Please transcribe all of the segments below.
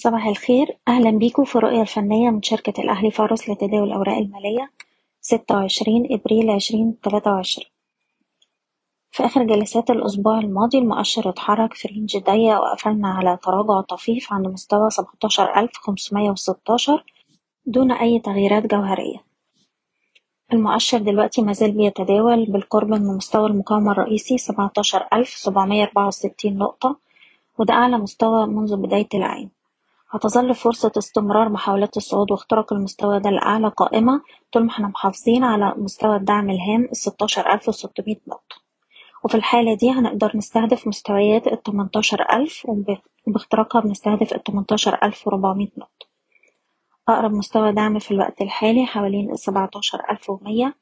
صباح الخير. أهلا بيكم في الرؤية الفنية من شركة الأهلي فارس لتداول الأوراق المالية ستة وعشرين إبريل عشرين تلاتة وعشرين. في آخر جلسات الأسبوع الماضي المؤشر اتحرك في رينج ضيق وقفلنا على تراجع طفيف عند مستوى سبعتاشر ألف خمسمية وستاشر دون أي تغييرات جوهرية. المؤشر دلوقتي مازال بيتداول بالقرب من مستوى المقاومة الرئيسي سبعتاشر ألف سبعمية أربعة وستين نقطة وده أعلى مستوى منذ بداية العام. هتظل فرصة استمرار محاولات الصعود واختراق المستوى ده الأعلى قائمة طول ما إحنا محافظين على مستوى الدعم الهام الستاشر ألف وستمية نقطة. وفي الحالة دي هنقدر نستهدف مستويات التمنتاشر ألف وباختراقها بنستهدف التمنتاشر ألف وربعمية نقطة. أقرب مستوى دعم في الوقت الحالي حوالين السبعتاشر ألف ومية.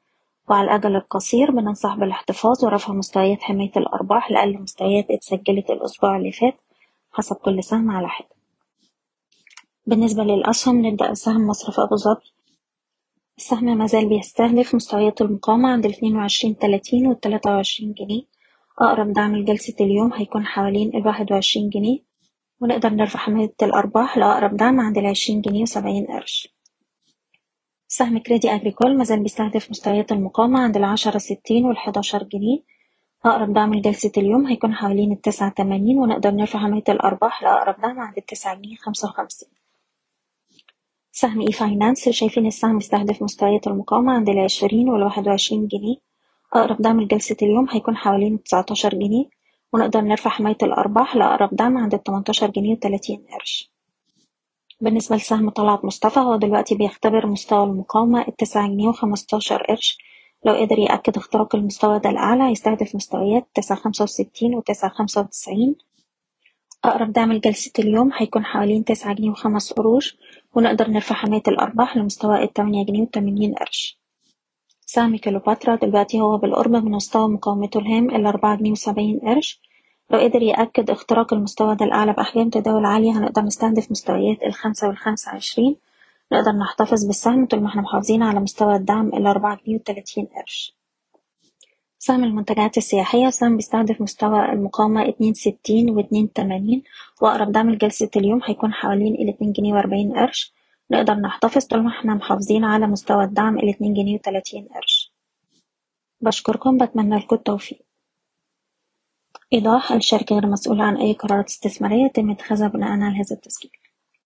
وعلى الأجل القصير بننصح بالاحتفاظ ورفع مستويات حماية الأرباح لأقل مستويات اتسجلت الأسبوع اللي فات حسب كل سهم على حدة. بالنسبة للأسهم نبدأ بسهم مصرف أبو ظبي. السهم مازال بيستهدف مستويات المقاومة عند الاتنين وعشرين تلاتين والتلاتة وعشرين جنيه. أقرب دعم لجلسة اليوم هيكون حوالين الواحد وعشرين جنيه. ونقدر نرفع حماية الأرباح لأقرب دعم عند العشرين جنيه وسبعين قرش. سهم كريدي أجريكول مازال بيستهدف مستويات المقاومة عند العشرة ستين والحداشر جنيه. أقرب دعم لجلسة اليوم هيكون حوالين التسعة تمانين ونقدر نرفع حماية الأرباح لأقرب دعم عند التسعة جنيه خمسة وخمسين. سهم إي فاينانس شايفين السهم يستهدف مستويات المقاومة عند العشرين والواحد وعشرين جنيه. أقرب دعم لجلسة اليوم هيكون حوالين التسعتاشر جنيه. ونقدر نرفع حماية الأرباح لأقرب دعم عند التمنتاشر جنيه وتلاتين قرش. بالنسبة لسهم طلعت مصطفى هو دلوقتي بيختبر مستوى المقاومة التسعة جنيه وخمستاشر قرش. لو قدر يأكد اختراق المستوى ده الأعلى هيستهدف مستويات تسعة خمسة وستين وتسعة خمسة وتسعين. أقرب دعم لجلسة اليوم هيكون حوالين تسعة جنيه وخمس قروش. ونقدر نرفع حماية الأرباح لمستوى التمانية جنيه وتمانين قرش. سهم كليوباترا دلوقتي هو بالقرب من مستوى مقاومته الهام الأربعة جنيه وسبعين قرش. لو قدر يأكد اختراق المستوى ده الأعلى بأحجام تداول عالية هنقدر نستهدف مستويات الخمسة والخمسة عشرين نقدر نحتفظ بالسهم طول ما إحنا محافظين على مستوى الدعم الأربعة جنيه وتلاتين قرش. سهم المنتجات السياحية سهم بيستهدف مستوى المقاومة اتنين ستين واتنين تمانين وأقرب دعم لجلسة اليوم هيكون حوالين الاتنين جنيه وأربعين قرش. نقدر نحتفظ طول ما إحنا محافظين على مستوى الدعم الاتنين جنيه وتلاتين قرش. بشكركم بتمنى لكم التوفيق. إيضاح الشركة غير مسؤولة عن أي قرارات استثمارية يتم اتخاذها بناء على هذا التسجيل.